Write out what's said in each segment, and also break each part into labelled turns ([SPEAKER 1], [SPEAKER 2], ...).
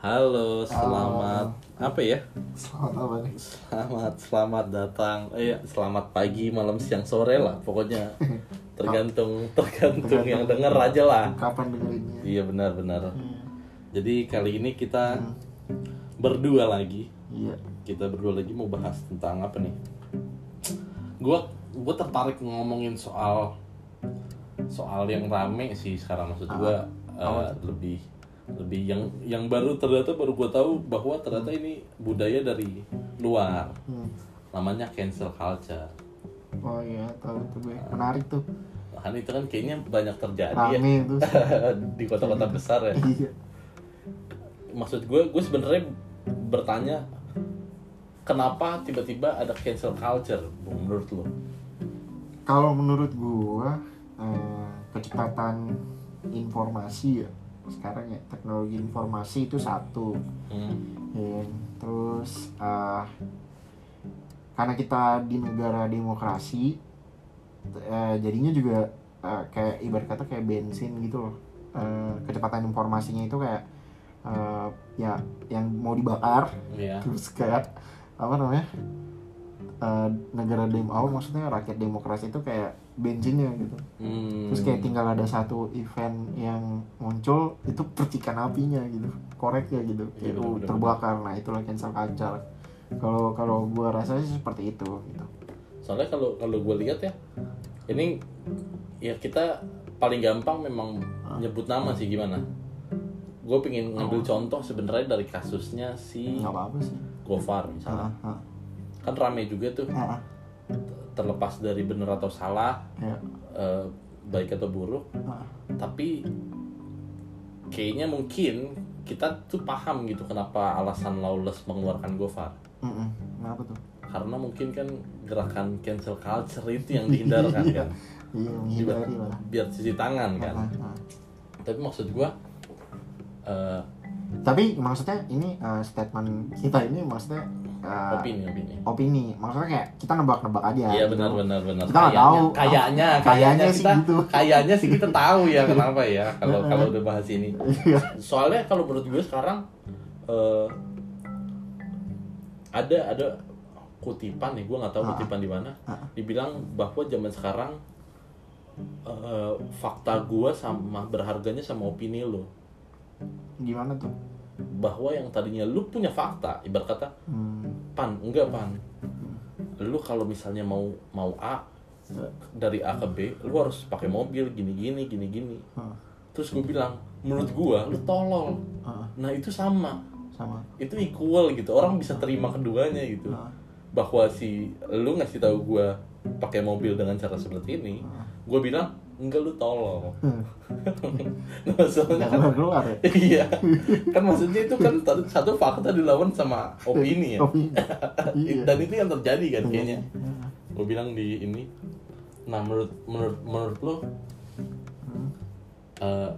[SPEAKER 1] Halo, selamat apa ya?
[SPEAKER 2] Selamat apa nih?
[SPEAKER 1] Selamat selamat datang. Eh, ya, selamat pagi, malam, siang, sore lah. Pokoknya tergantung tergantung yang denger aja lah.
[SPEAKER 2] Kapan dengerinnya?
[SPEAKER 1] Iya benar benar.
[SPEAKER 2] Hmm.
[SPEAKER 1] Jadi kali ini kita berdua lagi.
[SPEAKER 2] Iya.
[SPEAKER 1] Kita berdua lagi mau bahas tentang apa nih? Gua gua tertarik ngomongin soal soal yang rame sih sekarang maksud gua eh, lebih lebih yang yang baru ternyata baru gua tahu bahwa ternyata ini budaya dari luar
[SPEAKER 2] Hmm.
[SPEAKER 1] namanya cancel culture
[SPEAKER 2] Oh iya, tahu tuh gue. Menarik tuh.
[SPEAKER 1] kan itu kan kayaknya banyak terjadi ya
[SPEAKER 2] Rame tuh.
[SPEAKER 1] di kota-kota besar ya
[SPEAKER 2] Iya.
[SPEAKER 1] maksud gue gue sebenarnya bertanya kenapa tiba-tiba ada cancel culture menurut lo
[SPEAKER 2] Kalau menurut gua eh, kecepatan informasi ya sekarang ya teknologi informasi itu satu
[SPEAKER 1] hmm.
[SPEAKER 2] ya. terus eh, karena kita di negara demokrasi eh, jadinya juga eh, kayak ibarat kata kayak bensin gitu loh Eh, kecepatan informasinya itu kayak eh, ya yang mau dibakar
[SPEAKER 1] ya
[SPEAKER 2] terus kayak apa namanya eh, negara dem oh, maksudnya rakyat demokrasi itu kayak bensinnya gitu.
[SPEAKER 1] Hmm.
[SPEAKER 2] terus kayak tinggal ada satu event yang muncul itu percikan apinya gitu. Korek ya gitu.
[SPEAKER 1] Iya,
[SPEAKER 2] itu
[SPEAKER 1] benar-benar.
[SPEAKER 2] terbakar. Nah itulah cancel culture. Kalau kalau rasa sih seperti itu gitu.
[SPEAKER 1] Soalnya kalau kalau gue lihat ya ini ya kita paling gampang memang nyebut nama sih gimana? Gue pengen ngambil contoh sebenarnya dari kasusnya si Gofar misalnya.
[SPEAKER 2] Ah, ah,
[SPEAKER 1] kan rame juga tuh.
[SPEAKER 2] Ah, ah.
[SPEAKER 1] Terlepas dari bener atau salah
[SPEAKER 2] ya
[SPEAKER 1] eh, baik atau buruk
[SPEAKER 2] ah.
[SPEAKER 1] tapi kayaknya mungkin kita tuh paham gitu kenapa alasan Lawless mengeluarkan Gofar
[SPEAKER 2] Mm-mm. kenapa tuh
[SPEAKER 1] karena mungkin kan gerakan cancel culture itu yang dihindarkan
[SPEAKER 2] Iya.
[SPEAKER 1] kan
[SPEAKER 2] iya menghindari
[SPEAKER 1] biar cuci tangan kan
[SPEAKER 2] Ah, ah.
[SPEAKER 1] tapi maksud gua eh,
[SPEAKER 2] tapi maksudnya ini eh, statement kita ini maksudnya eh,
[SPEAKER 1] opini opini
[SPEAKER 2] opini maksudnya kayak kita nebak-nebak aja
[SPEAKER 1] iya
[SPEAKER 2] gitu.
[SPEAKER 1] benar benar benar
[SPEAKER 2] Kita nggak tahu.
[SPEAKER 1] kayaknya
[SPEAKER 2] Kayaknya sih
[SPEAKER 1] kita
[SPEAKER 2] gitu.
[SPEAKER 1] kayaknya sih kita tahu ya kenapa ya kalau kalau udah bahas ini
[SPEAKER 2] Iya.
[SPEAKER 1] soalnya kalau menurut gue sekarang eh, ada ada kutipan nih gue nggak tahu
[SPEAKER 2] Ah.
[SPEAKER 1] kutipan di mana dibilang bahwa zaman sekarang eh, fakta gue sama berharganya sama opini lo
[SPEAKER 2] gimana tuh
[SPEAKER 1] bahwa yang tadinya lu punya fakta ibarat kata
[SPEAKER 2] hmm.
[SPEAKER 1] pan enggak pan. Lu kalau misalnya mau mau A dari A ke B lu harus pakai mobil gini gini gini gini.
[SPEAKER 2] Ah,
[SPEAKER 1] terus gue bilang menurut gua lu tolol.
[SPEAKER 2] Ah,
[SPEAKER 1] nah itu sama.
[SPEAKER 2] Sama.
[SPEAKER 1] Itu equal gitu. Orang bisa terima keduanya gitu.
[SPEAKER 2] Ah.
[SPEAKER 1] bahwa si lu ngasih tahu gua pakai mobil dengan cara seperti ini gua bilang enggak lu tolol
[SPEAKER 2] Hmm.
[SPEAKER 1] nah, soalnya
[SPEAKER 2] nggak keluar ya?
[SPEAKER 1] Iya. Kan maksudnya itu kan satu- satu fakta dilawan sama opini ya.
[SPEAKER 2] Opini. Iya.
[SPEAKER 1] Dan itu yang terjadi kan kayaknya.
[SPEAKER 2] Iya.
[SPEAKER 1] gue bilang di ini nah menurut menurut menurut lo
[SPEAKER 2] Hmm.
[SPEAKER 1] eh,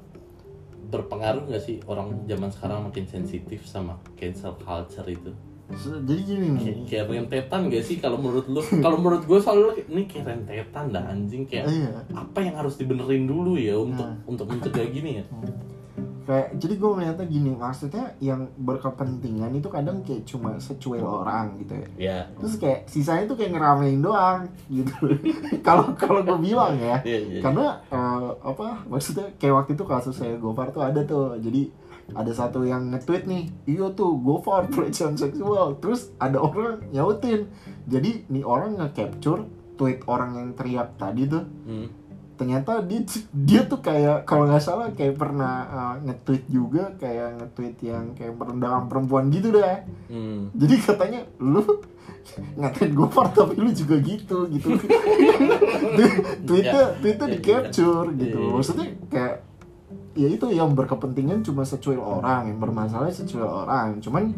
[SPEAKER 1] berpengaruh nggak sih orang zaman sekarang makin sensitif sama cancel culture itu
[SPEAKER 2] jadi gini nih.
[SPEAKER 1] Kayak, kayak rentetan gak sih kalau menurut lo kalau menurut gue soalnya ini kayak rentetan dah anjing. Kayak
[SPEAKER 2] iya.
[SPEAKER 1] apa yang harus dibenerin dulu ya untuk
[SPEAKER 2] Nah.
[SPEAKER 1] untuk mencegah gini ya?
[SPEAKER 2] Kayak jadi gue ngeliatnya gini maksudnya yang berkepentingan itu kadang kayak cuma secuil orang gitu ya.
[SPEAKER 1] Ya
[SPEAKER 2] terus kayak sisanya tuh kayak ngeramein doang gitu. Kalau kalau gue bilang ya.
[SPEAKER 1] Iya iya
[SPEAKER 2] karena eh, apa maksudnya kayak waktu itu kasus saya Gofar tuh ada tuh. Jadi ada satu yang nge-tweet nih iya tuh Gofar pelecehan seksual terus ada orang nyautin jadi nih orang nge-capture tweet orang yang teriak tadi tuh
[SPEAKER 1] Hmm.
[SPEAKER 2] ternyata dia dia tuh kayak kalau nggak salah kayak pernah uh, nge-tweet juga kayak nge-tweet yang kayak merendahkan perempuan gitu deh
[SPEAKER 1] Hmm.
[SPEAKER 2] jadi katanya lu ngatain Gofar tapi lu juga gitu gitu tweetnya
[SPEAKER 1] Ya.
[SPEAKER 2] tweetnya
[SPEAKER 1] Ya,
[SPEAKER 2] di capture
[SPEAKER 1] ya.
[SPEAKER 2] gitu
[SPEAKER 1] Ya, ya.
[SPEAKER 2] maksudnya kayak ya itu yang berkepentingan cuma secuil orang yang bermasalah secuil orang. Cuman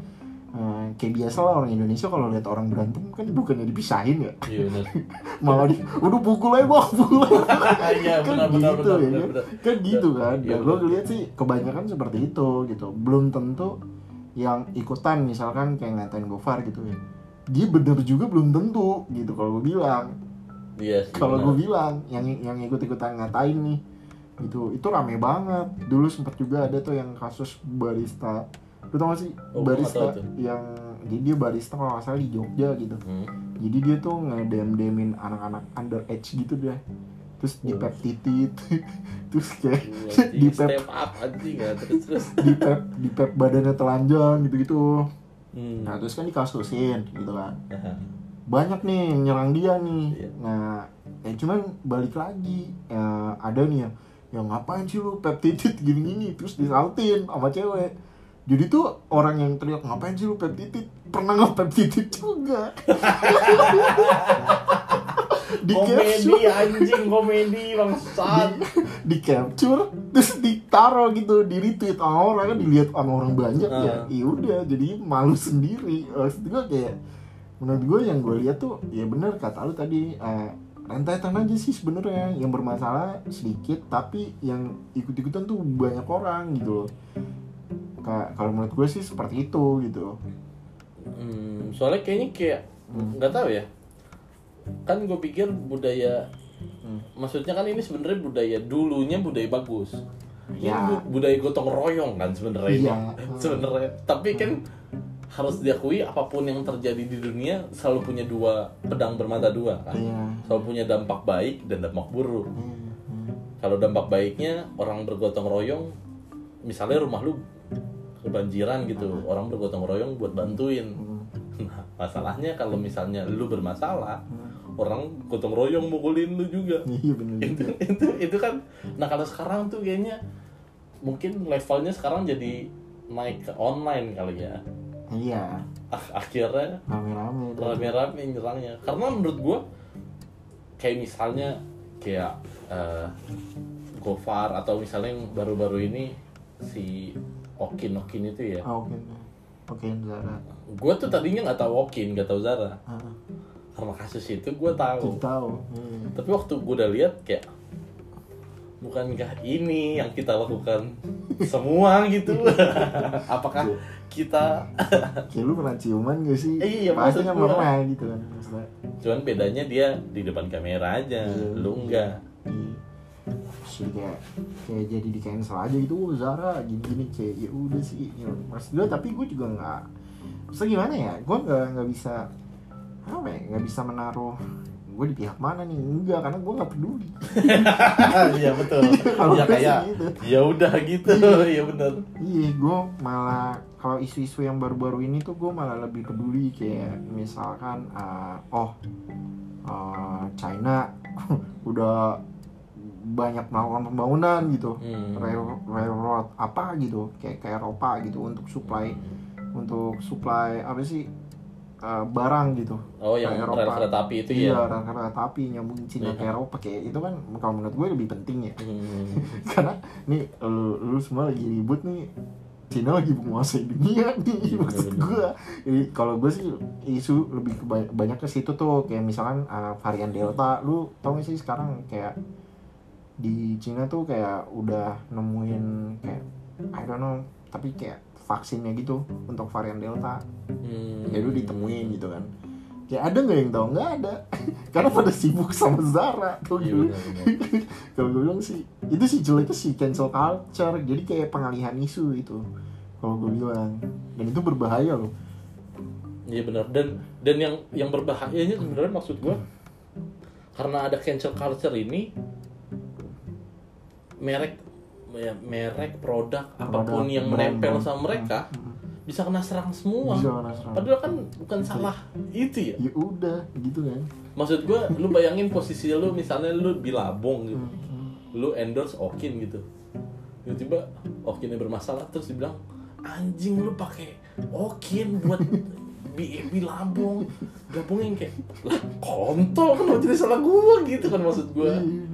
[SPEAKER 2] eh, kayak biasa lah orang Indonesia kalau lihat orang berantem kan bukannya dipisahin ya?
[SPEAKER 1] Iya
[SPEAKER 2] malah di udah pukul aja bang pukul aja.
[SPEAKER 1] Iya
[SPEAKER 2] kan
[SPEAKER 1] benar
[SPEAKER 2] gitu
[SPEAKER 1] benar
[SPEAKER 2] ya
[SPEAKER 1] benar,
[SPEAKER 2] kan kan gitu kan?
[SPEAKER 1] Iya,
[SPEAKER 2] lo
[SPEAKER 1] benar.
[SPEAKER 2] lihat sih kebanyakan seperti itu gitu. Belum tentu yang ikutan misalkan kayak ngatain Gofar gitu ya dia bener juga belum tentu gitu kalau gue bilang.
[SPEAKER 1] Iya sih,
[SPEAKER 2] kalau gue bilang yang yang ikut ikutan ngatain nih itu itu rame banget. Dulu sempat juga ada tuh yang kasus barista. Lu tau gak sih?
[SPEAKER 1] Oh,
[SPEAKER 2] barista yang jadi dia barista kalau nggak salah di Jogja gitu.
[SPEAKER 1] Hmm.
[SPEAKER 2] jadi dia tuh ngedem-demin anak-anak underage gitu dia. Terus di
[SPEAKER 1] Oh.
[SPEAKER 2] pep titit. Terus kayak
[SPEAKER 1] Anjing,
[SPEAKER 2] di pep
[SPEAKER 1] step up anjing ya terus terus.
[SPEAKER 2] di pep di pep badannya telanjang gitu gitu
[SPEAKER 1] hmm.
[SPEAKER 2] nah terus kan dikasusin gitu kan. Banyak nih yang nyerang dia nih.
[SPEAKER 1] Iya.
[SPEAKER 2] nah ya cuman balik lagi ya, ada nih yang yang ngapain sih lu pep titit gini-gini terus disautin sama cewek. Jadi tuh orang yang teriak ngapain sih lu pep titit? Pernah nge-pep titit juga? Di
[SPEAKER 1] komedi anjing komedi bangsat.
[SPEAKER 2] Di capture terus ditaro gitu di retweet sama orang kan dilihat sama orang banyak ya. Iya udah jadi malu sendiri. Maksud gue kayak menurut gue yang gue lihat tuh ya bener kata lu tadi eh, rentetan aja sih sebenarnya yang bermasalah sedikit tapi yang ikut-ikutan tuh banyak orang gitu loh Ka- kalau menurut gue sih seperti itu gitu
[SPEAKER 1] Hmm, soalnya kayaknya kayak
[SPEAKER 2] Hmm.
[SPEAKER 1] nggak tahu ya. Kan gue pikir budaya
[SPEAKER 2] Hmm.
[SPEAKER 1] maksudnya kan ini sebenarnya budaya dulunya budaya bagus. Ini
[SPEAKER 2] Ya.
[SPEAKER 1] bu- budaya gotong royong kan sebenarnya ini.
[SPEAKER 2] Iya.
[SPEAKER 1] sebenarnya. Tapi kan harus diakui apa pun yang terjadi di dunia selalu punya dua pedang bermata dua kan.
[SPEAKER 2] Iya.
[SPEAKER 1] Selalu punya dampak baik dan dampak buruk.
[SPEAKER 2] Hmm, hmm.
[SPEAKER 1] Kalau dampak baiknya orang bergotong royong, misalnya rumah lu kebanjiran gitu, orang bergotong royong buat bantuin.
[SPEAKER 2] Hmm.
[SPEAKER 1] Nah, masalahnya kalau misalnya lu bermasalah,
[SPEAKER 2] Hmm.
[SPEAKER 1] orang gotong royong mukulin lu juga.
[SPEAKER 2] iya bener
[SPEAKER 1] Itu itu itu kan. Nah kalau sekarang tuh kayaknya mungkin levelnya sekarang jadi naik ke online kali ya.
[SPEAKER 2] Iya
[SPEAKER 1] Ah, akhirnya
[SPEAKER 2] rame-rame
[SPEAKER 1] rame-rame nyerangnya. Karena menurut gua kayak misalnya kayak eh, Gofar atau misalnya yang baru-baru ini si Okin Okin itu ya.
[SPEAKER 2] Ah, oke oke Zara
[SPEAKER 1] Gua tuh tadinya nggak tahu Okin, nggak tahu Zara.
[SPEAKER 2] Ah,
[SPEAKER 1] Karena kasus itu gua tahu.
[SPEAKER 2] tahu Hmm.
[SPEAKER 1] Tapi waktu gue udah lihat kayak bukankah ini yang kita lakukan semua gitu? Apakah kita
[SPEAKER 2] Kayak lu pernah ciuman gak sih?
[SPEAKER 1] Iya,
[SPEAKER 2] Pasti
[SPEAKER 1] maksud
[SPEAKER 2] kan
[SPEAKER 1] gua.
[SPEAKER 2] pernah gitu kan maksudnya.
[SPEAKER 1] cuman bedanya dia di depan kamera aja,
[SPEAKER 2] Iya.
[SPEAKER 1] lu enggak.
[SPEAKER 2] Iya. Terus kayak kayak jadi di cancel aja gitu oh, Zara gini-gini kayak ya udah sih ya, maksud gue tapi gue juga nggak Maksudnya gimana ya gue nggak nggak bisa apa ya nggak bisa menaruh gue di pihak mana nih enggak karena gue nggak peduli
[SPEAKER 1] Iya betul.
[SPEAKER 2] Kalau
[SPEAKER 1] ya kayak
[SPEAKER 2] gitu.
[SPEAKER 1] ya udah gitu, ya bener.
[SPEAKER 2] iya gue malah kalau isu-isu yang baru-baru ini tuh gue malah lebih peduli kayak misalkan uh, oh uh, China udah banyak melakukan pembangunan gitu
[SPEAKER 1] Hmm.
[SPEAKER 2] rail railroad apa gitu kayak ke Eropa gitu untuk supply untuk supply apa sih uh, barang gitu.
[SPEAKER 1] Oh yang
[SPEAKER 2] Ke
[SPEAKER 1] rel kereta api itu
[SPEAKER 2] iya
[SPEAKER 1] ya.
[SPEAKER 2] rel kereta api nyambung Cina ke
[SPEAKER 1] Iya.
[SPEAKER 2] Eropa kayak itu kan kalau menurut gue lebih penting ya.
[SPEAKER 1] Hmm.
[SPEAKER 2] karena nih lu, lu semua lagi ribut nih. Cina lagi menguasai dunia nih
[SPEAKER 1] Iya,
[SPEAKER 2] maksud gue Jadi, kalau gue sih isu lebih banyak ke situ tuh. Kayak misalkan uh, varian delta lu tau gak sih sekarang kayak di Cina tuh kayak udah nemuin kayak I don't know tapi kayak vaksinnya gitu untuk varian delta.
[SPEAKER 1] Hmm.
[SPEAKER 2] lu ditemuin gitu kan. Kayak ada nggak yang tahu? Nggak ada. Karena pada sibuk sama Zara. Tuh
[SPEAKER 1] Iya
[SPEAKER 2] gitu kalau gue bilang sih itu sih jeleknya sih cancel culture. Jadi kayak pengalihan isu itu kalau gue bilang. Dan itu berbahaya loh.
[SPEAKER 1] Iya benar. Dan dan yang yang berbahayanya sebenarnya maksud gua karena ada cancel culture ini merek ya, merek produk apa pun yang
[SPEAKER 2] brand,
[SPEAKER 1] menempel
[SPEAKER 2] brand.
[SPEAKER 1] sama mereka bisa kena serang semua.
[SPEAKER 2] bisa kena serang.
[SPEAKER 1] Padahal kan bukan salah itu ya.
[SPEAKER 2] ya udah gitu kan
[SPEAKER 1] Maksud gua lu bayangin posisi lu misalnya lu di Labong gitu.
[SPEAKER 2] Hmm.
[SPEAKER 1] Lu endorse Okin gitu. Tiba-tiba Okinnya bermasalah terus dibilang anjing lu pakai Okin buat BFB Labong gabungin kayak lah kontol kan jadi salah gua gitu kan maksud gua
[SPEAKER 2] Iya.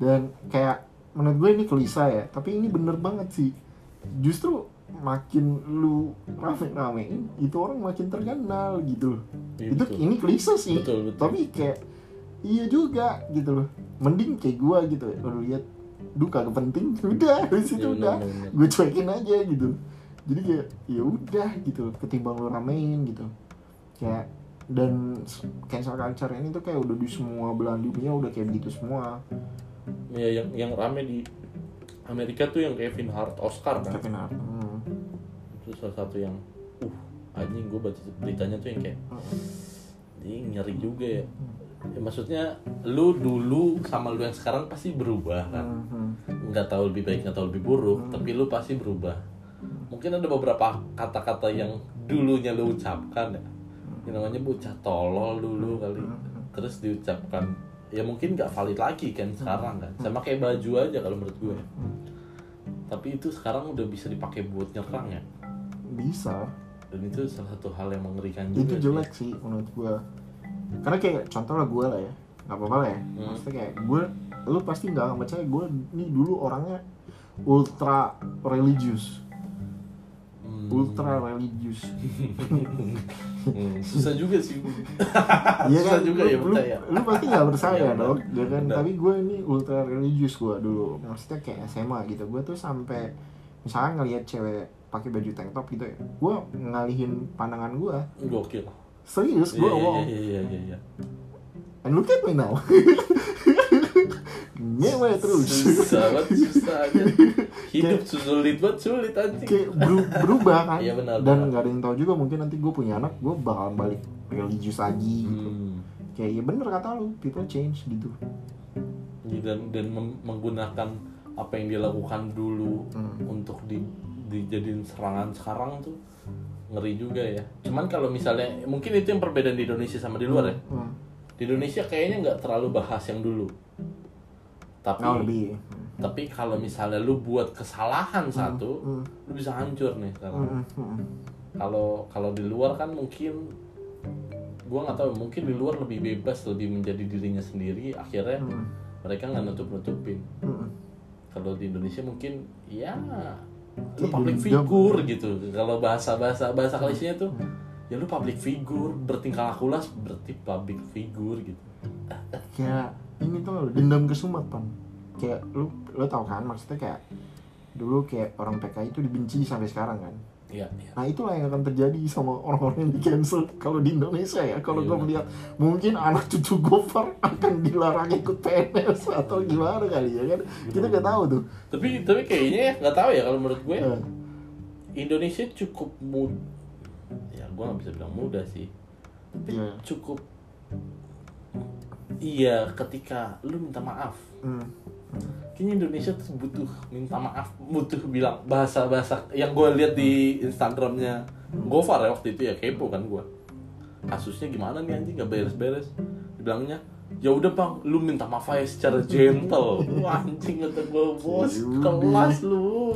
[SPEAKER 2] dan kayak menurut gue ini klise ya tapi ini bener banget sih. Justru makin lu rame-ramein itu orang makin terkenal gitu loh.
[SPEAKER 1] Iya,
[SPEAKER 2] itu
[SPEAKER 1] betul.
[SPEAKER 2] ini klise sih
[SPEAKER 1] Betul, betul.
[SPEAKER 2] tapi kayak iya juga gitu loh. Mending kayak gua gitu ya lu lihat duh kagak penting. Udah dari situ
[SPEAKER 1] Iya, bener,
[SPEAKER 2] udah.
[SPEAKER 1] bener, bener.
[SPEAKER 2] gue cuekin aja gitu. Jadi kayak ya udah gitu ketimbang lu ramein gitu. Kayak dan cancel culture ini tuh kayak udah di semua belahan dunia udah kayak gitu semua
[SPEAKER 1] ya yang yang rame di Amerika tuh yang Kevin Hart Oscar kan?
[SPEAKER 2] Kevin Hart hmm.
[SPEAKER 1] itu salah satu yang uh anjing gue baca beritanya tuh yang kayak ini ngeri juga ya. ya maksudnya lu dulu sama lu yang sekarang pasti berubah kan?
[SPEAKER 2] Hmm.
[SPEAKER 1] nggak tahu lebih baik nggak tahu lebih buruk tapi lu pasti berubah. Mungkin ada beberapa kata-kata yang dulunya lu ucapkan ya. Yang namanya bocah tolol dulu kali. Terus diucapkan ya mungkin nggak valid lagi kan sekarang kan. Sama kayak baju aja kalau menurut gue. Tapi itu sekarang udah bisa dipakai buat nyerang ya?
[SPEAKER 2] Bisa.
[SPEAKER 1] Dan itu salah satu hal yang mengerikan
[SPEAKER 2] itu
[SPEAKER 1] juga sih.
[SPEAKER 2] jelek sih menurut gua karena kayak contoh lah gue lah ya. Nggak apa-apa lah ya.
[SPEAKER 1] Hmm.
[SPEAKER 2] maksudnya kayak gue lu pasti nggak akan percaya gue nih dulu orangnya ultra religius.
[SPEAKER 1] Hmm.
[SPEAKER 2] ultra religius
[SPEAKER 1] Hmm, susah juga sih
[SPEAKER 2] Iya
[SPEAKER 1] susah
[SPEAKER 2] kan,
[SPEAKER 1] juga
[SPEAKER 2] lu,
[SPEAKER 1] ya
[SPEAKER 2] lu,
[SPEAKER 1] percaya
[SPEAKER 2] lu pasti nggak percaya
[SPEAKER 1] Iya,
[SPEAKER 2] dong, ya kan?
[SPEAKER 1] Benar.
[SPEAKER 2] Tapi gue ini ultra religius gue dulu, maksudnya kayak SMA gitu. Gue tuh sampai misalnya ngelihat cewek pakai baju tank top gitu ya, gue ngalihin pandangan gue.
[SPEAKER 1] gokil
[SPEAKER 2] Serius, gue
[SPEAKER 1] Iya, iya,
[SPEAKER 2] ngomong.
[SPEAKER 1] iya iya iya iya
[SPEAKER 2] And look at me now. Ngewe terus.
[SPEAKER 1] susah banget susah aja hidup sulit banget sulit anjing
[SPEAKER 2] kayak beru- berubah kan.
[SPEAKER 1] Iya, benar,
[SPEAKER 2] Dan nggak ada yang tahu juga mungkin nanti gue punya anak, gue bakal balik religius lagi. Gitu.
[SPEAKER 1] Hmm.
[SPEAKER 2] Kayak ya bener kata lu, people change gitu.
[SPEAKER 1] dan dan mem- menggunakan apa yang dia lakukan dulu
[SPEAKER 2] Hmm.
[SPEAKER 1] untuk di dijadiin serangan sekarang tuh ngeri juga ya cuman kalau misalnya mungkin itu yang perbedaan di Indonesia sama di luar ya
[SPEAKER 2] Hmm.
[SPEAKER 1] di Indonesia kayaknya nggak terlalu bahas yang dulu tapi
[SPEAKER 2] Oh, lebih.
[SPEAKER 1] Tapi kalau misalnya lu buat kesalahan satu
[SPEAKER 2] hmm.
[SPEAKER 1] lu bisa hancur nih sekarang.
[SPEAKER 2] Hmm, hmm, hmm.
[SPEAKER 1] kalau kalau di luar kan mungkin gua nggak tahu mungkin di luar lebih bebas lebih menjadi dirinya sendiri akhirnya
[SPEAKER 2] Hmm.
[SPEAKER 1] mereka nggak nutup nutupin
[SPEAKER 2] Hmm.
[SPEAKER 1] kalau di Indonesia mungkin ya lu
[SPEAKER 2] Iya,
[SPEAKER 1] public figure gitu. Kalau bahasa bahasa bahasa klise tuh ya lu public figure bertingkah lakulah berarti public figure gitu.
[SPEAKER 2] Kayak ini tuh dendam kesumat pan kayak lu lu tau kan maksudnya kayak dulu kayak orang PKI itu dibenci sampai sekarang kan?
[SPEAKER 1] Iya, iya.
[SPEAKER 2] nah itulah yang akan terjadi sama orang-orang yang di cancel kalau di Indonesia ya. Kalau
[SPEAKER 1] Iya,
[SPEAKER 2] gue melihat mungkin anak cucu Gofar akan dilarang ikut PNS atau gimana kali ya kan? Kita nggak tahu tuh.
[SPEAKER 1] Tapi tapi kayaknya ya nggak tahu ya kalau menurut gue.
[SPEAKER 2] Eh,
[SPEAKER 1] Indonesia cukup mud ya gue nggak bisa bilang mudah sih. Tapi
[SPEAKER 2] Iya.
[SPEAKER 1] cukup iya ketika lu minta maaf
[SPEAKER 2] hmm.
[SPEAKER 1] Kayaknya Indonesia tuh butuh minta maaf butuh bilang bahasa bahasa yang gue lihat di Instagramnya. Gofar ya waktu itu ya kepo kan gue kasusnya gimana nih anjing? Nggak beres-beres. Dibilangnya ya udah bang lu minta maaf aja secara gentle. Wah, anjing kata gue bos
[SPEAKER 2] Ya
[SPEAKER 1] kelas lu.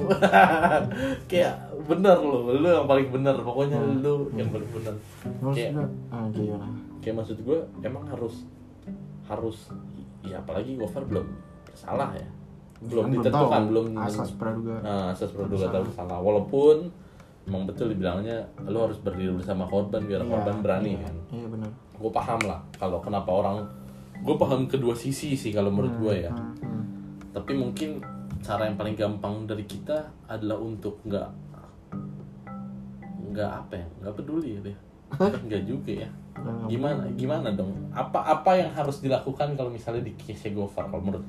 [SPEAKER 1] Kayak bener lu lu yang paling bener. Pokoknya lu yang paling bener. Kayak
[SPEAKER 2] ah, kayak
[SPEAKER 1] maksud gue emang harus harus ya apalagi Gofar belum bersalah ya. Belum
[SPEAKER 2] Kan
[SPEAKER 1] ditentukan
[SPEAKER 2] tahu.
[SPEAKER 1] belum
[SPEAKER 2] asas praduga.
[SPEAKER 1] Nah, asas praduga tahu bersalah walaupun emang betul dibilangnya lu harus berdiri bersama korban biar
[SPEAKER 2] Iya,
[SPEAKER 1] korban berani
[SPEAKER 2] iya,
[SPEAKER 1] kan?
[SPEAKER 2] Iya benar.
[SPEAKER 1] Gue paham lah kalau kenapa orang gue paham kedua sisi sih kalau menurut gue ya.
[SPEAKER 2] Hmm, hmm.
[SPEAKER 1] tapi mungkin cara yang paling gampang dari kita adalah untuk nggak nggak apa ya nggak peduli ya deh. Nggak juga ya. Gimana gimana dong? Apa apa yang harus dilakukan kalau misalnya di case Gofar kalau menurut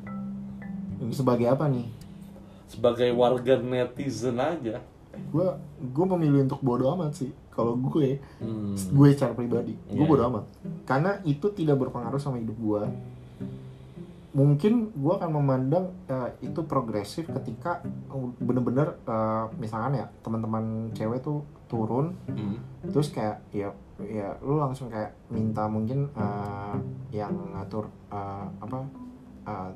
[SPEAKER 2] sebagai apa nih?
[SPEAKER 1] Sebagai warga netizen aja.
[SPEAKER 2] Gue gue memilih untuk bodoh amat sih. Kalau gue
[SPEAKER 1] hmm,
[SPEAKER 2] gue secara pribadi gue
[SPEAKER 1] Iya,
[SPEAKER 2] bodoh
[SPEAKER 1] iya.
[SPEAKER 2] amat. Karena itu tidak berpengaruh sama hidup gue mungkin gue akan memandang eh, itu progresif ketika bener-bener eh, misalkan ya teman-teman cewek tuh turun
[SPEAKER 1] hmm,
[SPEAKER 2] terus kayak ya ya lu langsung kayak minta mungkin eh, yang ngatur eh, apa eh,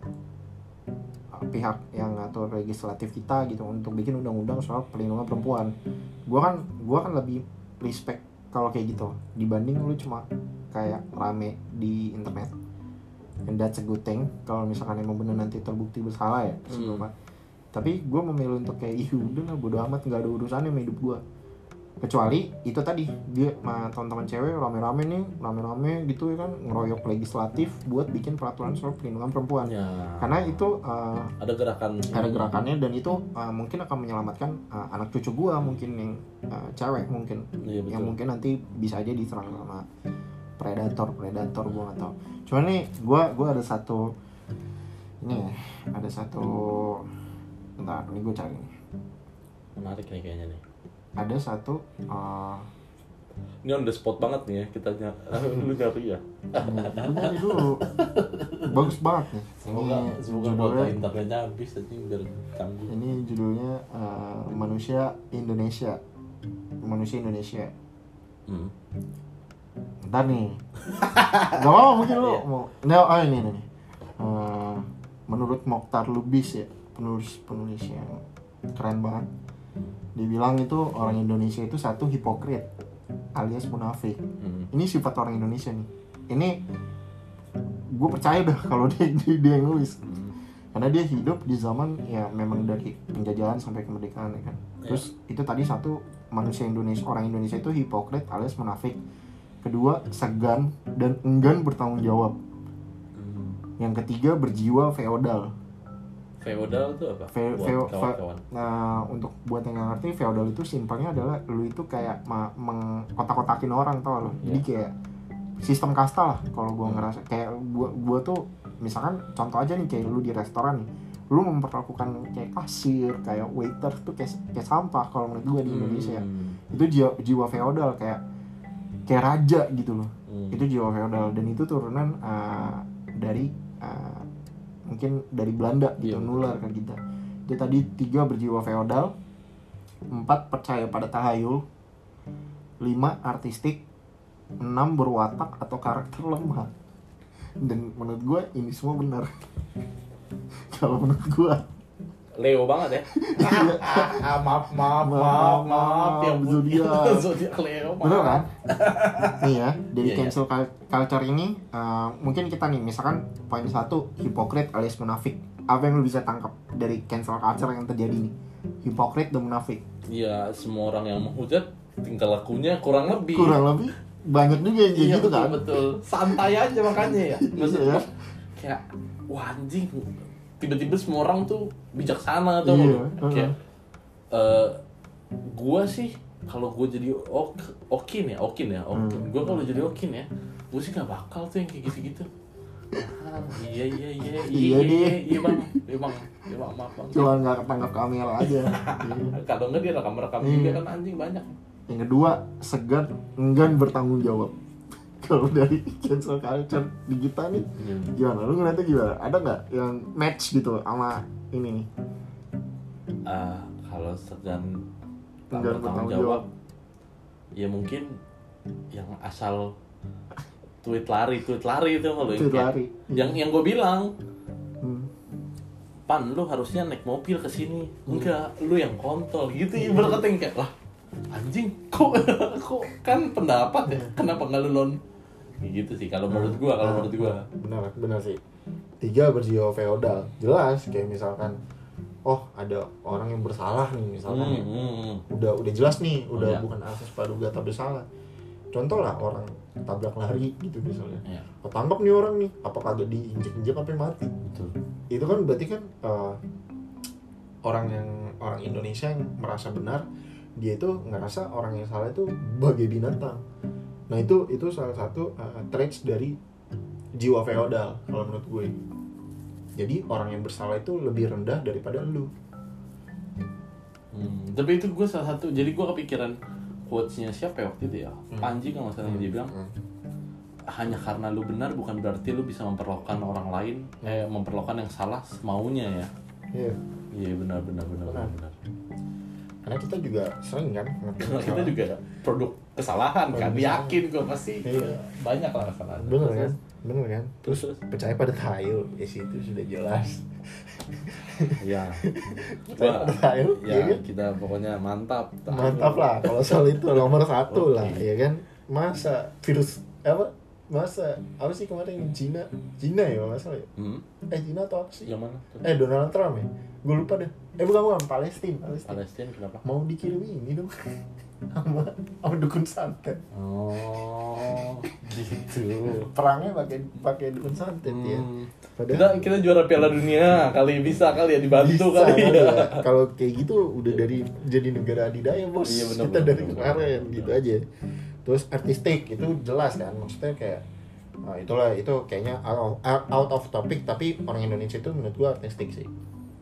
[SPEAKER 2] pihak yang ngatur legislatif kita gitu untuk bikin undang-undang soal perlindungan perempuan. Gua kan gua kan lebih respect kalau kayak gitu dibanding lu cuma kayak rame di internet. And that's a good thing kalau misalkan emang bener nanti terbukti bersalah ya
[SPEAKER 1] Hmm.
[SPEAKER 2] tapi gue memilih untuk kayak ih udah lah bodo amat nggak ada urusannya sama hidup gue kecuali itu tadi dia sama teman-teman cewek rame-rame nih rame-rame gitu ya kan ngeroyok legislatif buat bikin peraturan soal perlindungan perempuan.
[SPEAKER 1] Ya.
[SPEAKER 2] Karena itu uh,
[SPEAKER 1] ada gerakan.
[SPEAKER 2] ada gerakannya dan itu uh, mungkin akan menyelamatkan uh, anak cucu gua mungkin yang uh, cewek mungkin.
[SPEAKER 1] Iya,
[SPEAKER 2] yang mungkin nanti bisa aja diserang sama predator predator gua tahu. Cuman nih gua gua ada satu ini ya, ada satu bentar ini gue cari
[SPEAKER 1] menarik nih kayaknya nih
[SPEAKER 2] ada satu uh,
[SPEAKER 1] Ini on the spot banget nih ya kita ny- lu nyari ya.
[SPEAKER 2] Lu nyari dulu bagus banget nih
[SPEAKER 1] Semoga
[SPEAKER 2] Ini
[SPEAKER 1] semoga
[SPEAKER 2] judulnya-
[SPEAKER 1] kuota internetnya habis aja biar tangguh.
[SPEAKER 2] ini judulnya uh, manusia Indonesia manusia Indonesia
[SPEAKER 1] Hmm.
[SPEAKER 2] ntar nih gak apa mungkin lu
[SPEAKER 1] Iya.
[SPEAKER 2] mau nah, oh ini ini nih. Eh, menurut Mokhtar Lubis ya penulis penulis yang keren banget dibilang itu orang Indonesia itu satu hipokrit alias munafik.
[SPEAKER 1] Hmm.
[SPEAKER 2] ini sifat orang Indonesia nih. Ini gue percaya dah kalau dia, dia, dia yang nulis.
[SPEAKER 1] Hmm.
[SPEAKER 2] karena dia hidup di zaman ya memang dari penjajahan sampai kemerdekaan ya kan? Terus itu tadi satu manusia Indonesia orang Indonesia itu hipokrit alias munafik. Kedua segan dan enggan bertanggung jawab.
[SPEAKER 1] Hmm.
[SPEAKER 2] yang ketiga berjiwa feodal
[SPEAKER 1] Feodal tuh apa?
[SPEAKER 2] Fe-
[SPEAKER 1] Buat
[SPEAKER 2] feo-
[SPEAKER 1] kawan-kawan.
[SPEAKER 2] nah untuk buat yang nggak ngerti feodal itu simpelnya adalah lu itu kayak mengkotak-kotakin orang tau lo jadi
[SPEAKER 1] Iya.
[SPEAKER 2] kayak sistem kasta lah kalau gua
[SPEAKER 1] Hmm.
[SPEAKER 2] ngerasa kayak gua gua tuh misalkan contoh aja nih kayak lu di restoran nih lu memperlakukan kayak kasir kayak waiter tuh kayak kayak sampah kalau menurut gua di Indonesia
[SPEAKER 1] Hmm.
[SPEAKER 2] itu jiwa, jiwa feodal kayak kayak raja gitu loh
[SPEAKER 1] Hmm.
[SPEAKER 2] itu jiwa feodal dan itu turunan uh, dari uh, mungkin dari Belanda gitu
[SPEAKER 1] Iya, betul.
[SPEAKER 2] nular ke kita. Itu tadi tiga berjiwa feodal empat percaya pada tahayul lima artistik enam berwatak atau karakter lemah. Dan menurut gue ini semua benar. Kalau menurut gue
[SPEAKER 1] Leo banget ya. Ah, maaf, maaf, maaf, maaf, ya ampun.
[SPEAKER 2] Zodiac.
[SPEAKER 1] Zodiac Leo. maaf.
[SPEAKER 2] bener kan nih ya dari
[SPEAKER 1] Iya, iya.
[SPEAKER 2] cancel cul- culture ini uh, mungkin kita nih misalkan poin satu hipokrit alias munafik apa yang lu bisa tangkap dari cancel culture yang terjadi nih hipokrit dan munafik
[SPEAKER 1] Iya, semua orang yang menghujat tingkah lakunya kurang lebih.
[SPEAKER 2] kurang lebih banyak juga yang kayak
[SPEAKER 1] Iya,
[SPEAKER 2] gitu
[SPEAKER 1] betul,
[SPEAKER 2] kan
[SPEAKER 1] betul. Santai aja makanya ya. Maksudnya kayak wah anjing tiba-tiba semua orang tuh bijaksana tuh
[SPEAKER 2] Iya,
[SPEAKER 1] kayak eh gua sih kalau gua jadi ok okin ya okin ya okin.
[SPEAKER 2] Hmm.
[SPEAKER 1] gua kalau jadi okin ya gua sih gak bakal tuh yang kayak gitu-gitu. Ah, iya iya iya
[SPEAKER 2] Iya,
[SPEAKER 1] iya
[SPEAKER 2] deh.
[SPEAKER 1] iya iya bang. Iya bang. Iya bang maaf bang.
[SPEAKER 2] Cuma nggak ketangkap kamera aja. Iya.
[SPEAKER 1] kalau nggak dia rekam rekam
[SPEAKER 2] Iya.
[SPEAKER 1] juga kan anjing banyak.
[SPEAKER 2] Yang kedua segan enggan bertanggung jawab kalau dari cancel culture di kita nih gimana? Lu ngeliatnya gimana? Ada nggak yang match gitu sama ini nih?
[SPEAKER 1] Ah, kalau segan bertanggung
[SPEAKER 2] bertanggung
[SPEAKER 1] jawab, ya mungkin yang asal tweet lari, tweet lari itu kalau yang
[SPEAKER 2] Tweet
[SPEAKER 1] kayak-
[SPEAKER 2] lari.
[SPEAKER 1] Yang yang gue bilang,
[SPEAKER 2] Hmm.
[SPEAKER 1] pan lu harusnya naik mobil ke sini, enggak, lu yang kontol gitu. Ibarat kata yang kayak lah, anjing, kok kok kan pendapat ya, kenapa nggak lu lon? Ya gitu sih kalau menurut gua, kalau
[SPEAKER 2] Ah,
[SPEAKER 1] menurut gua.
[SPEAKER 2] benar benar sih tiga berjiwa feodal jelas kayak misalkan oh ada orang yang bersalah nih misalkan
[SPEAKER 1] Hmm,
[SPEAKER 2] ya.
[SPEAKER 1] hmm,
[SPEAKER 2] udah udah jelas nih udah
[SPEAKER 1] Iya.
[SPEAKER 2] bukan asas praduga tak bersalah contoh lah orang tabrak lari gitu misalnya
[SPEAKER 1] Ya,
[SPEAKER 2] ketangkap nih orang nih apa kagak diinjek-injek sampai mati
[SPEAKER 1] betul.
[SPEAKER 2] itu kan berarti kan eh, orang yang orang Indonesia yang merasa benar dia itu ngerasa orang yang salah itu bagai binatang nah itu itu salah satu eh, traits dari jiwa feodal kalau menurut gue jadi orang yang bersalah itu lebih rendah daripada lu
[SPEAKER 1] Hmm, tapi itu gue salah satu, jadi gue kepikiran quotes-nya siapa ya waktu itu ya?
[SPEAKER 2] Hmm.
[SPEAKER 1] Panji kalau nggak salah yang dia bilang, hanya karena lu benar bukan berarti lu bisa memperlakukan orang lain, eh memperlakukan yang salah semaunya ya.
[SPEAKER 2] Iya.
[SPEAKER 1] Iya benar benar benar benar.
[SPEAKER 2] Benar.
[SPEAKER 1] benar.
[SPEAKER 2] Karena kita juga sering kan
[SPEAKER 1] Karena kita juga produk kesalahan kan,
[SPEAKER 2] Produk
[SPEAKER 1] yakin gue pasti
[SPEAKER 2] Iya.
[SPEAKER 1] banyak lah kesalahan.
[SPEAKER 2] bener kan? Bener kan?
[SPEAKER 1] Terus
[SPEAKER 2] terus? Percaya pada tahayul ya situ sudah jelas.
[SPEAKER 1] Ya,
[SPEAKER 2] tahayul
[SPEAKER 1] ya
[SPEAKER 2] ya kan?
[SPEAKER 1] kita pokoknya mantap.
[SPEAKER 2] mantap lah kalau soal itu nomor satu lah
[SPEAKER 1] Oke.
[SPEAKER 2] ya kan? Masa virus apa masa apa sih kemarin Cina Cina ya salah ya
[SPEAKER 1] Hmm,
[SPEAKER 2] eh Cina atau apa sih
[SPEAKER 1] yang mana?
[SPEAKER 2] eh Donald Trump ya gue lupa deh eh bukan bukan Palestina Palestina
[SPEAKER 1] Palestina kenapa?
[SPEAKER 2] mau dikirim ini dong sama sama dukun santet
[SPEAKER 1] Oh, gitu.
[SPEAKER 2] perangnya pakai pakai dukun santet ya
[SPEAKER 1] Hmm.
[SPEAKER 2] Padahal-
[SPEAKER 1] Kita kita juara Piala Dunia kali bisa kali ya dibantu
[SPEAKER 2] Bisa
[SPEAKER 1] kali ya.
[SPEAKER 2] ya. Kalau kayak gitu udah dari jadi negara adidaya bos.
[SPEAKER 1] Iya, benar,
[SPEAKER 2] Kita
[SPEAKER 1] benar,
[SPEAKER 2] dari
[SPEAKER 1] benar,
[SPEAKER 2] kemarin
[SPEAKER 1] benar.
[SPEAKER 2] gitu aja. Terus artistik itu jelas kan maksudnya kayak nah, itulah itu kayaknya out of, out of topic tapi orang Indonesia itu menurut gua artistik sih.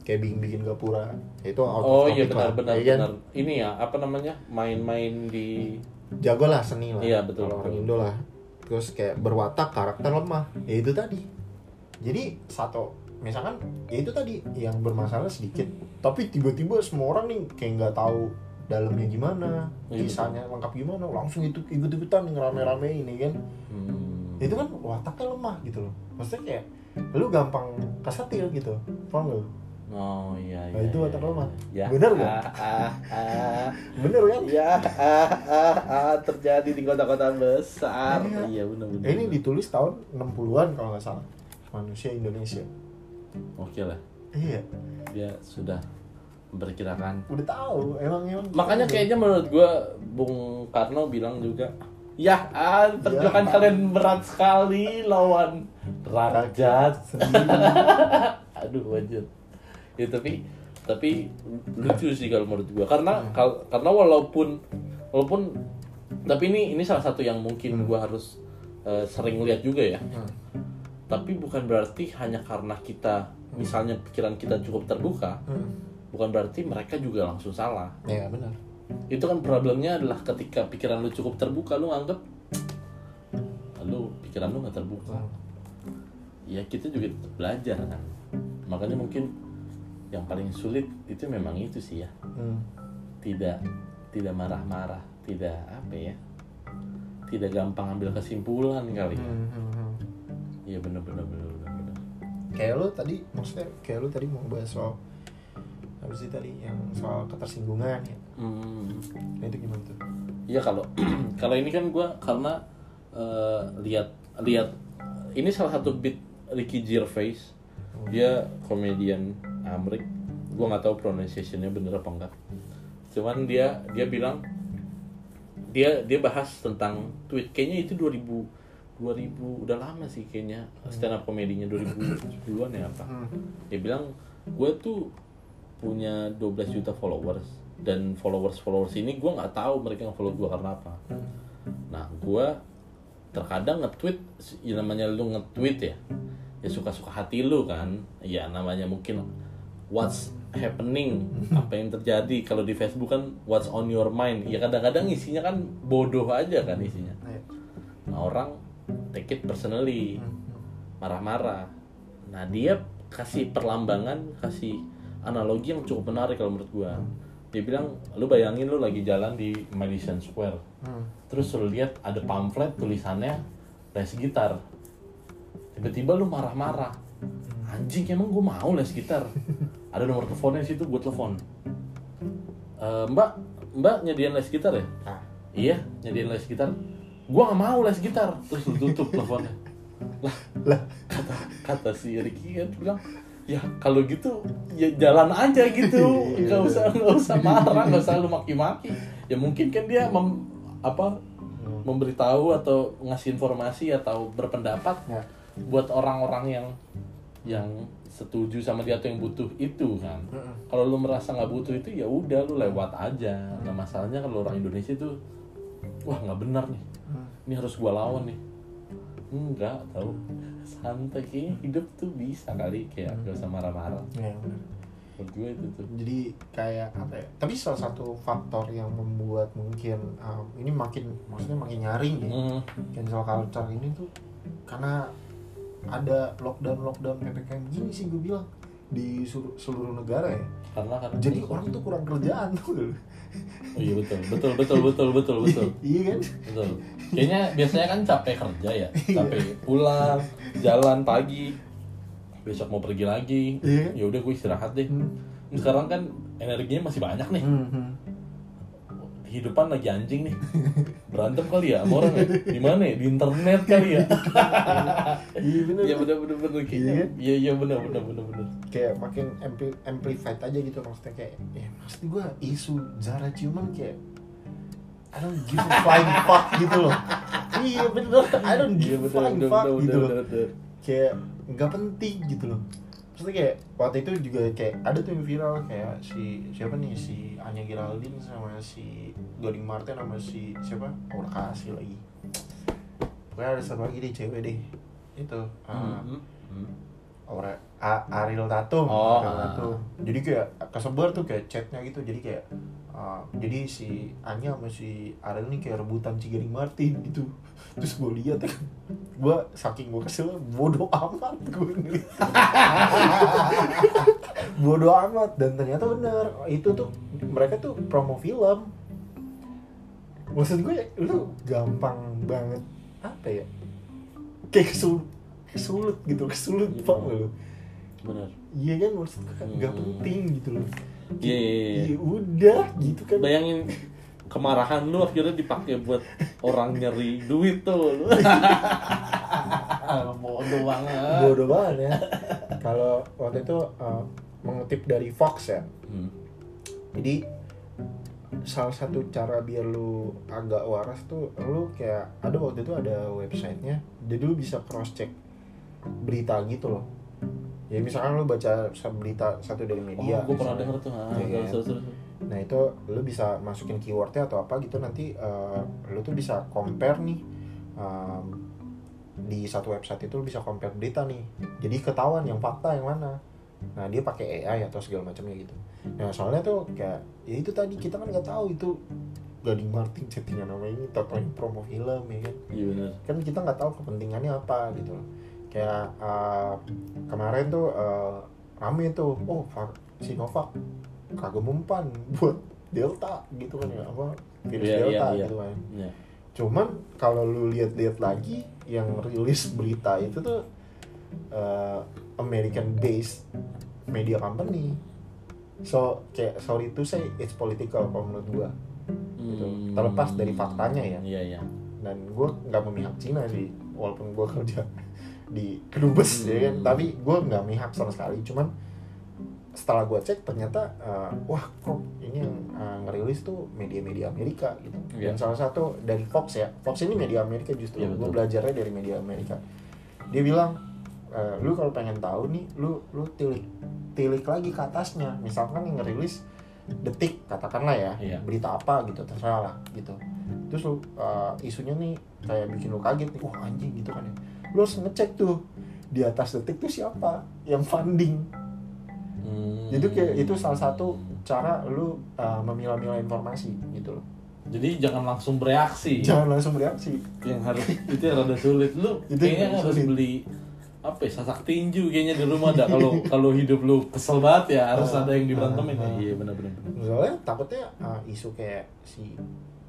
[SPEAKER 2] kayak bikin bikin gapura itu out of
[SPEAKER 1] Oh iya
[SPEAKER 2] topic lah.
[SPEAKER 1] benar benar
[SPEAKER 2] Iya kan?
[SPEAKER 1] benar. Ini ya apa namanya main-main di
[SPEAKER 2] jago lah seni lah
[SPEAKER 1] Iya, betul,
[SPEAKER 2] kalau orang. Indo lah terus kayak berwatak karakter lemah ya itu tadi jadi satu misalkan ya itu tadi yang bermasalah sedikit tapi tiba-tiba semua orang nih kayak nggak tahu dalamnya gimana
[SPEAKER 1] Iya,
[SPEAKER 2] kisahnya lengkap gimana langsung itu ikut-ikutan ngerame-rame ini kan
[SPEAKER 1] Hmm.
[SPEAKER 2] itu kan wataknya lemah gitu loh maksudnya kayak lu gampang kesetil gitu paham gak?
[SPEAKER 1] Oh iya
[SPEAKER 2] Nah,
[SPEAKER 1] iya.
[SPEAKER 2] itu
[SPEAKER 1] iya,
[SPEAKER 2] watak
[SPEAKER 1] iya.
[SPEAKER 2] lemah.
[SPEAKER 1] Ya.
[SPEAKER 2] Bener nggak?
[SPEAKER 1] Ah, ah, ah.
[SPEAKER 2] bener kan
[SPEAKER 1] Ya, ah, ah, ah, terjadi di kota-kota besar.
[SPEAKER 2] Iya.
[SPEAKER 1] Iya, benar-benar.
[SPEAKER 2] Eh, ini ditulis tahun 60-an kalau nggak salah manusia Indonesia
[SPEAKER 1] Oke lah,
[SPEAKER 2] iya
[SPEAKER 1] dia sudah memperkirakan.
[SPEAKER 2] udah tahu emang emang
[SPEAKER 1] Makanya kayaknya menurut gua Bung Karno bilang juga, ya, ah, perjuangan
[SPEAKER 2] Ya.
[SPEAKER 1] kalian berat sekali lawan rakyat. Aduh, wajar. Ya tapi tapi lucu sih kalau menurut gua karena
[SPEAKER 2] Hmm.
[SPEAKER 1] kal- karena walaupun walaupun tapi ini ini salah satu yang mungkin gua harus eh, sering lihat juga ya.
[SPEAKER 2] Hmm.
[SPEAKER 1] Tapi bukan berarti hanya karena kita misalnya pikiran kita cukup terbuka,
[SPEAKER 2] Hmm.
[SPEAKER 1] Bukan berarti mereka juga langsung salah.
[SPEAKER 2] ya benar
[SPEAKER 1] Itu kan problemnya adalah ketika pikiran lu cukup terbuka, lu anggap lu pikiran lu nggak terbuka. Ya kita juga belajar kan. Makanya mungkin yang paling sulit itu memang itu sih ya.
[SPEAKER 2] Hmm.
[SPEAKER 1] Tidak tidak marah-marah, tidak apa ya? Tidak gampang ambil kesimpulan kali ya.
[SPEAKER 2] Hmm, hmm, hmm.
[SPEAKER 1] Iya benar benar benar benar. benar.
[SPEAKER 2] kayak lu tadi maksudnya kayak lu tadi mau bahas soal apa sih tadi yang soal ketersinggungan ya.
[SPEAKER 1] Hmm.
[SPEAKER 2] nah itu gimana tuh?
[SPEAKER 1] Iya kalau kalau ini kan gue karena eh, lihat lihat ini salah satu beat Ricky Gervais. Dia komedian Amrik. Gue nggak tahu pronunciationnya bener apa enggak. Cuman dia dia bilang dia dia bahas tentang tweet. Kayaknya itu 2000 2000 udah lama sih kayaknya stand up komedinya 2010-an ya apa. Dia bilang gue tuh punya 12 juta followers dan followers followers ini gue nggak tahu mereka nge-follow gue karena apa. Nah gue terkadang nge-tweet ya namanya lu nge-tweet ya ya suka-suka hati lu kan. Ya namanya mungkin what's happening apa yang terjadi. Kalau di Facebook kan what's on your mind. Ya kadang-kadang isinya kan bodoh aja kan isinya.
[SPEAKER 2] Iya.
[SPEAKER 1] nah orang take it personally marah-marah. Nah dia kasih perlambangan kasih analogi yang cukup menarik kalau menurut gua. Dia bilang lu bayangin lu lagi jalan di Madison Square.
[SPEAKER 2] Hmm.
[SPEAKER 1] terus lu lihat ada pamflet tulisannya les gitar tiba-tiba lu marah-marah. Anjing emang gua mau les gitar. Ada nomor teleponnya situ gue telepon. "Eh, mbak mbak nyediain les gitar ya?
[SPEAKER 2] Nah,
[SPEAKER 1] iya nyediain les gitar. Gua nggak mau les gitar. Terus lu tutup teleponnya. Lah.
[SPEAKER 2] Lah
[SPEAKER 1] kata kata si Ricky kan bilang ya kalau gitu ya jalan aja gitu. Nggak usah nggak usah marah nggak usah lu maki-maki. Ya mungkin kan dia mem, apa memberitahu atau ngasih informasi atau berpendapat
[SPEAKER 2] ya.
[SPEAKER 1] buat orang-orang yang yang setuju sama dia atau yang butuh itu kan. Kalau lu merasa nggak butuh itu ya udah lu lewat aja. Nah masalahnya kalau orang Indonesia itu wah nggak benar nih.
[SPEAKER 2] Hmm.
[SPEAKER 1] ini harus gua lawan nih enggak tahu. Santai kayaknya hidup tuh bisa kali kayak gak usah marah-marah.
[SPEAKER 2] Ya
[SPEAKER 1] menurut gue itu tuh.
[SPEAKER 2] Jadi kayak apa ya tapi salah satu faktor yang membuat mungkin um, ini makin maksudnya makin nyaring ya
[SPEAKER 1] Hmm,
[SPEAKER 2] cancel culture ini tuh karena ada lockdown lockdown ppkm gini sih gue bilang di seluruh, negara ya.
[SPEAKER 1] Karena kan
[SPEAKER 2] jadi orang tuh kurang kerjaan tuh.
[SPEAKER 1] Oh iya betul. Betul betul betul betul betul.
[SPEAKER 2] Iya kan?
[SPEAKER 1] Betul kayaknya biasanya kan capek kerja ya. Capek pulang jalan pagi. Besok mau pergi lagi.
[SPEAKER 2] Iya.
[SPEAKER 1] ya udah gue istirahat deh.
[SPEAKER 2] Hmm.
[SPEAKER 1] sekarang kan energinya masih banyak nih.
[SPEAKER 2] Hmm, hmm.
[SPEAKER 1] kehidupan lagi anjing nih. Berantem kali ya sama orang ya? Di mana ya? Di internet kali ya?
[SPEAKER 2] Iya bener.
[SPEAKER 1] Iya bener bener bener. Kayaknya.
[SPEAKER 2] Iya.
[SPEAKER 1] iya iya bener bener bener bener.
[SPEAKER 2] Kayak makin ampli- amplified aja gitu maksudnya kayak ya maksud gue isu Zara ciuman kayak I don't give a flying fuck gitu loh. Iya bener. I don't
[SPEAKER 1] iya
[SPEAKER 2] give a flying fuck gitu loh. kayak nggak penting gitu loh. Maksudnya kayak waktu itu juga kayak ada tuh yang viral kayak si siapa nih si Anya Geraldine sama si Gading Martin sama si siapa? Aura Kasih lagi. Pokoknya ada satu lagi deh cewek deh. Itu uh,
[SPEAKER 1] Hmm, hmm.
[SPEAKER 2] Aure- A- Ariel Tatum,
[SPEAKER 1] Oh,
[SPEAKER 2] Ariel
[SPEAKER 1] ah.
[SPEAKER 2] Tatum. Jadi kayak kesebar tuh kayak chatnya gitu. Jadi kayak uh, jadi si Anya sama si Ariel nih kayak rebutan Cigaring Martin gitu. Terus gue lihat kan, gue saking gue kesel, bodoh amat gue ngeliat. bodoh amat dan ternyata bener itu tuh mereka tuh promo film. Maksud gue lu gampang banget apa ya? Kayak kesul kesulut gitu, kesulut paham gak lu?
[SPEAKER 1] benar
[SPEAKER 2] Iya kan maksud gue
[SPEAKER 1] Hmm.
[SPEAKER 2] penting gitu loh.
[SPEAKER 1] Iya, iya, iya.
[SPEAKER 2] Iya udah gitu kan.
[SPEAKER 1] bayangin kemarahan lu akhirnya dipakai buat orang nyeri duit tuh lu bodoh banget
[SPEAKER 2] Bodoh banget ya. Kalau waktu itu uh, mengutip dari Fox ya.
[SPEAKER 1] Hmm.
[SPEAKER 2] Jadi salah satu cara biar lu agak waras tuh lu kayak ada waktu itu ada websitenya jadi lu bisa cross check berita gitu loh ya misalkan lu baca berita satu dari media
[SPEAKER 1] oh gue pernah denger tuh ah,
[SPEAKER 2] Iya,
[SPEAKER 1] terus, terus.
[SPEAKER 2] Nah itu lu bisa masukin keywordnya atau apa gitu nanti eh, lu tuh bisa compare nih em, di satu website itu lu bisa compare berita nih. Jadi ketahuan yang fakta yang mana. Nah dia pakai AI atau segala macamnya gitu. Nah soalnya tuh kayak ya itu tadi kita kan nggak tahu itu Gading Martin settingan nama ini atau yang promo film ya kan.
[SPEAKER 1] iya benar
[SPEAKER 2] Kan kita nggak tahu kepentingannya apa gitu loh. Kayak eh, kemarin tuh eh, rame tuh oh va- Sinovac kagak mempan buat Delta gitu kan ya apa virus
[SPEAKER 1] Iya, iya,
[SPEAKER 2] Delta
[SPEAKER 1] iya.
[SPEAKER 2] gitu kan.
[SPEAKER 1] Iya.
[SPEAKER 2] Cuman kalau lu lihat-lihat lagi yang rilis berita itu tuh eh, American based media company. So kayak sorry to say it's political kalau menurut gua. Gitu.
[SPEAKER 1] Hmm.
[SPEAKER 2] Terlepas dari faktanya ya.
[SPEAKER 1] iya iya
[SPEAKER 2] Dan gua nggak memihak Cina sih walaupun gua kerja di kedubes ya kan.
[SPEAKER 1] Hmm.
[SPEAKER 2] Tapi gua nggak memihak sama sekali. Cuman setelah gua cek ternyata eh, wah kok ini yang eh, ngerilis tuh media-media Amerika gitu.
[SPEAKER 1] Iya.
[SPEAKER 2] Dan salah satu dari Fox ya. Fox ini media Amerika justru.
[SPEAKER 1] Iya,
[SPEAKER 2] Gue belajarnya dari media Amerika. Dia bilang, e, lu kalau pengen tahu nih, lu lu tilik tilik lagi ke atasnya. Misalkan yang ngerilis detik katakanlah ya,
[SPEAKER 1] Iya.
[SPEAKER 2] berita apa gitu terserah lah gitu. Terus lu eh, isunya nih kayak bikin lu kaget nih, wah anjing gitu kan ya. Lu harus ngecek tuh di atas detik tuh siapa yang funding.
[SPEAKER 1] Hmm.
[SPEAKER 2] Jadi kayak itu salah satu cara lu eh, memilah-milah informasi gitu loh.
[SPEAKER 1] jadi jangan langsung bereaksi
[SPEAKER 2] Jangan langsung bereaksi.
[SPEAKER 1] yang harus itu yang rada sulit lu
[SPEAKER 2] Itu
[SPEAKER 1] kayaknya harus
[SPEAKER 2] sulit.
[SPEAKER 1] beli apa ya sasak tinju kayaknya di rumah ada kalau kalau hidup lu kesel banget ya harus
[SPEAKER 2] Ah,
[SPEAKER 1] ada yang diberantemin ya
[SPEAKER 2] ah.
[SPEAKER 1] iya benar benar.
[SPEAKER 2] soalnya takutnya uh, isu kayak si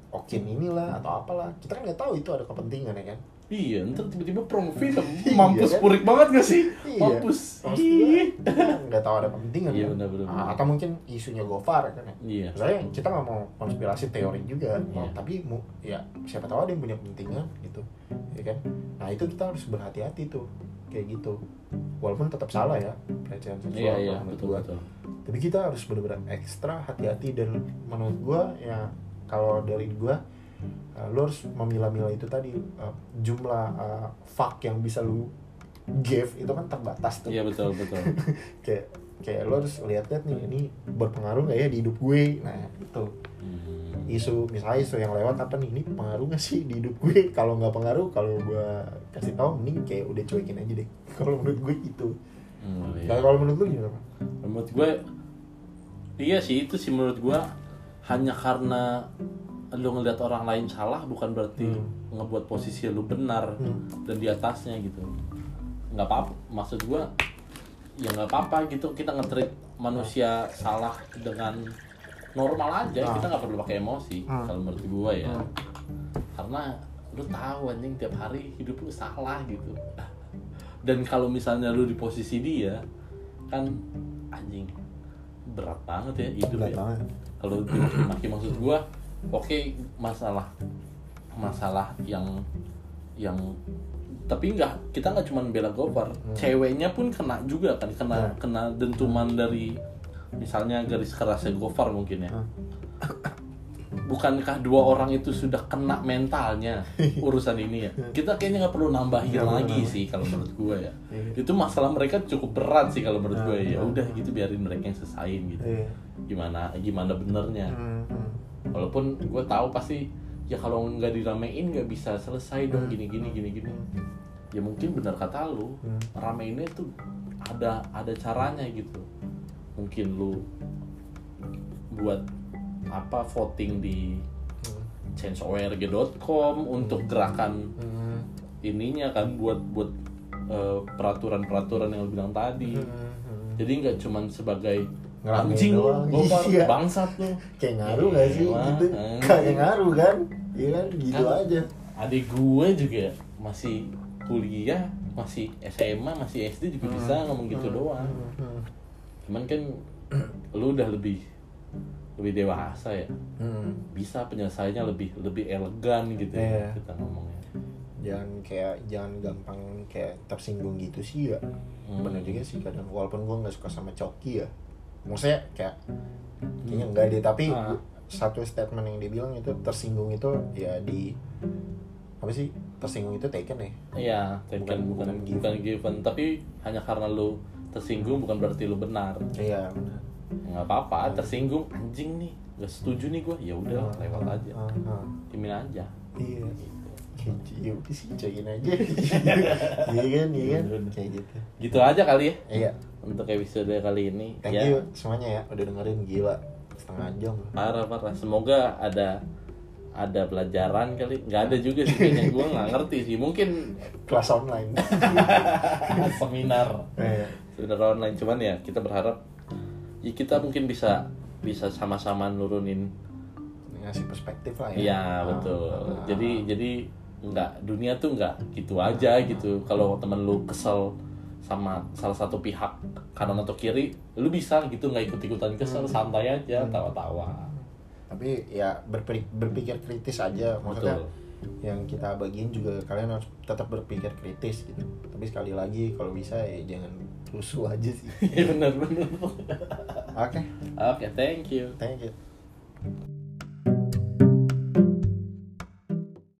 [SPEAKER 2] Okin inilah atau apalah kita kan nggak tahu itu ada kepentingan ya kan
[SPEAKER 1] iya ntar tiba-tiba promo film.
[SPEAKER 2] Iya,
[SPEAKER 1] mampus
[SPEAKER 2] kan?
[SPEAKER 1] purik banget gak sih?
[SPEAKER 2] Iya.
[SPEAKER 1] mampus.
[SPEAKER 2] Gua, kita nggak tahu ada kepentingan
[SPEAKER 1] Iya,
[SPEAKER 2] kan?
[SPEAKER 1] benar-benar.
[SPEAKER 2] Ah, atau mungkin isunya Gofar kan ya?
[SPEAKER 1] Iya.
[SPEAKER 2] Saya kita nggak mau konspirasi teori juga.
[SPEAKER 1] Iya.
[SPEAKER 2] oh, tapi mu, ya siapa tahu ada yang punya kepentingan gitu. Ya kan? Nah itu kita harus berhati-hati tuh kayak gitu. Walaupun tetap salah ya pelecehan seksual
[SPEAKER 1] iya iya betul
[SPEAKER 2] gua.
[SPEAKER 1] betul.
[SPEAKER 2] Tapi kita harus benar-benar ekstra hati-hati dan menurut gua ya kalau dari gua uh, lo harus memilah-milah itu tadi uh, jumlah uh, fuck yang bisa lu give itu kan terbatas tuh.
[SPEAKER 1] Iya betul betul.
[SPEAKER 2] Kayak kayak lo harus lihat-lihat nih ini berpengaruh nggak ya di hidup gue? Nah itu.
[SPEAKER 1] Hmm.
[SPEAKER 2] isu misalnya isu yang lewat apa nih? Ini pengaruh nggak sih di hidup gue? Kalau nggak pengaruh kalau gue kasih tahu mending kayak udah cuekin aja deh. Kalau menurut gue gitu
[SPEAKER 1] Hmm, iya.
[SPEAKER 2] kalau menurut lu gimana
[SPEAKER 1] menurut gue iya sih itu sih menurut gue hanya karena lu ngeliat orang lain salah bukan berarti
[SPEAKER 2] Hmm.
[SPEAKER 1] ngebuat posisi lu benar
[SPEAKER 2] Hmm.
[SPEAKER 1] dan di atasnya gitu nggak apa maksud gue ya nggak apa-apa gitu kita ngetrit manusia salah dengan normal aja
[SPEAKER 2] Ah.
[SPEAKER 1] kita nggak perlu pakai emosi
[SPEAKER 2] Ah.
[SPEAKER 1] kalau menurut gue ya
[SPEAKER 2] Hmm.
[SPEAKER 1] karena lu tahu anjing tiap hari hidup lu salah gitu dan kalau misalnya lu di posisi dia kan anjing berat banget ya hidup
[SPEAKER 2] Berat
[SPEAKER 1] ya kalau dimaki maksud gua oke masalah masalah yang yang tapi nggak kita nggak cuma bela Gofar
[SPEAKER 2] Hmm.
[SPEAKER 1] ceweknya pun kena juga kan kena
[SPEAKER 2] Ya.
[SPEAKER 1] kena dentuman dari misalnya garis kerasnya Gofar mungkin ya
[SPEAKER 2] Hmm.
[SPEAKER 1] bukankah dua orang itu sudah kena mentalnya urusan ini ya kita kayaknya nggak perlu nambahin
[SPEAKER 2] perlu
[SPEAKER 1] lagi
[SPEAKER 2] nambah.
[SPEAKER 1] sih kalau menurut gue ya
[SPEAKER 2] Iya.
[SPEAKER 1] itu masalah mereka cukup berat sih kalau menurut gue ya
[SPEAKER 2] Hmm.
[SPEAKER 1] udah gitu biarin mereka yang selesaiin gitu
[SPEAKER 2] Iya.
[SPEAKER 1] gimana gimana benernya
[SPEAKER 2] Hmm, hmm.
[SPEAKER 1] Walaupun gue tahu pasti ya kalau nggak diramein nggak bisa selesai dong
[SPEAKER 2] Hmm.
[SPEAKER 1] gini gini gini gini ya mungkin benar kata lu
[SPEAKER 2] Hmm.
[SPEAKER 1] rameinnya tuh ada ada caranya gitu mungkin lu buat apa voting di changeorg.com untuk gerakan
[SPEAKER 2] Hmm.
[SPEAKER 1] ininya kan buat buat eh, peraturan-peraturan yang lu bilang tadi
[SPEAKER 2] Hmm.
[SPEAKER 1] jadi nggak cuman sebagai
[SPEAKER 2] Ngeramein
[SPEAKER 1] anjing.
[SPEAKER 2] doang. Iya.
[SPEAKER 1] bangsat lu.
[SPEAKER 2] Kayak ngaruh gak sih?
[SPEAKER 1] Wah,
[SPEAKER 2] gitu kayak ngaruh kan? Iya kan? Gitu
[SPEAKER 1] Kan.
[SPEAKER 2] aja.
[SPEAKER 1] adik gue juga masih kuliah masih SMA masih SD juga bisa ngomong gitu doang.
[SPEAKER 2] Hmm.
[SPEAKER 1] cuman kan lu udah lebih lebih dewasa ya.
[SPEAKER 2] Hmm.
[SPEAKER 1] bisa penyelesaiannya lebih lebih elegan gitu ya
[SPEAKER 2] Iya.
[SPEAKER 1] kita ngomongnya.
[SPEAKER 2] Jangan kayak jangan gampang kayak tersinggung gitu sih ya.
[SPEAKER 1] Hmm.
[SPEAKER 2] bener juga sih kadang. Walaupun gue nggak suka sama Coki ya maksudnya kayak kayaknya enggak deh tapi
[SPEAKER 1] Ah.
[SPEAKER 2] gua- satu statement yang dia bilang itu tersinggung itu ya di apa sih tersinggung itu taken ya
[SPEAKER 1] Iya, bukan
[SPEAKER 2] Bukan-
[SPEAKER 1] bukan
[SPEAKER 2] bukan given.
[SPEAKER 1] bukan given, tapi hanya karena lu tersinggung bukan berarti lu benar.
[SPEAKER 2] iya benar
[SPEAKER 1] nggak apa-apa, tersinggung anjing nih, gak setuju nih gue, ya udah lewat aja,
[SPEAKER 2] Ah, ah.
[SPEAKER 1] timin aja.
[SPEAKER 2] iya ya udah sih cokin aja iya kan iya kan
[SPEAKER 1] Udah.
[SPEAKER 2] kayak gitu
[SPEAKER 1] Gitu aja kali ya
[SPEAKER 2] iya
[SPEAKER 1] untuk episode kali ini.
[SPEAKER 2] thank
[SPEAKER 1] ya,
[SPEAKER 2] you semuanya ya udah dengerin gila setengah jam
[SPEAKER 1] Parah parah. Semoga ada ada pelajaran kali. Nggak ada juga sih kayaknya gue nggak ngerti sih. Mungkin
[SPEAKER 2] kelas online
[SPEAKER 1] seminar
[SPEAKER 2] Iya.
[SPEAKER 1] seminar online cuman ya kita berharap ya kita mungkin bisa bisa sama-sama nurunin
[SPEAKER 2] ngasih perspektif lah ya
[SPEAKER 1] Iya betul.
[SPEAKER 2] Ah.
[SPEAKER 1] Jadi jadi nggak dunia tuh nggak gitu aja gitu. Kalau temen lu kesel sama salah satu pihak kanan atau kiri, lu bisa gitu nggak ikut ikutan kesel,
[SPEAKER 2] Hmm.
[SPEAKER 1] santai aja, tawa-tawa.
[SPEAKER 2] tapi ya berpikir, berpikir kritis aja maksudnya
[SPEAKER 1] Betul.
[SPEAKER 2] yang kita bagiin juga kalian harus tetap berpikir kritis gitu tapi sekali lagi kalau bisa ya jangan rusuh aja sih
[SPEAKER 1] Iya benar benar.
[SPEAKER 2] oke
[SPEAKER 1] Oke, thank you.
[SPEAKER 2] thank you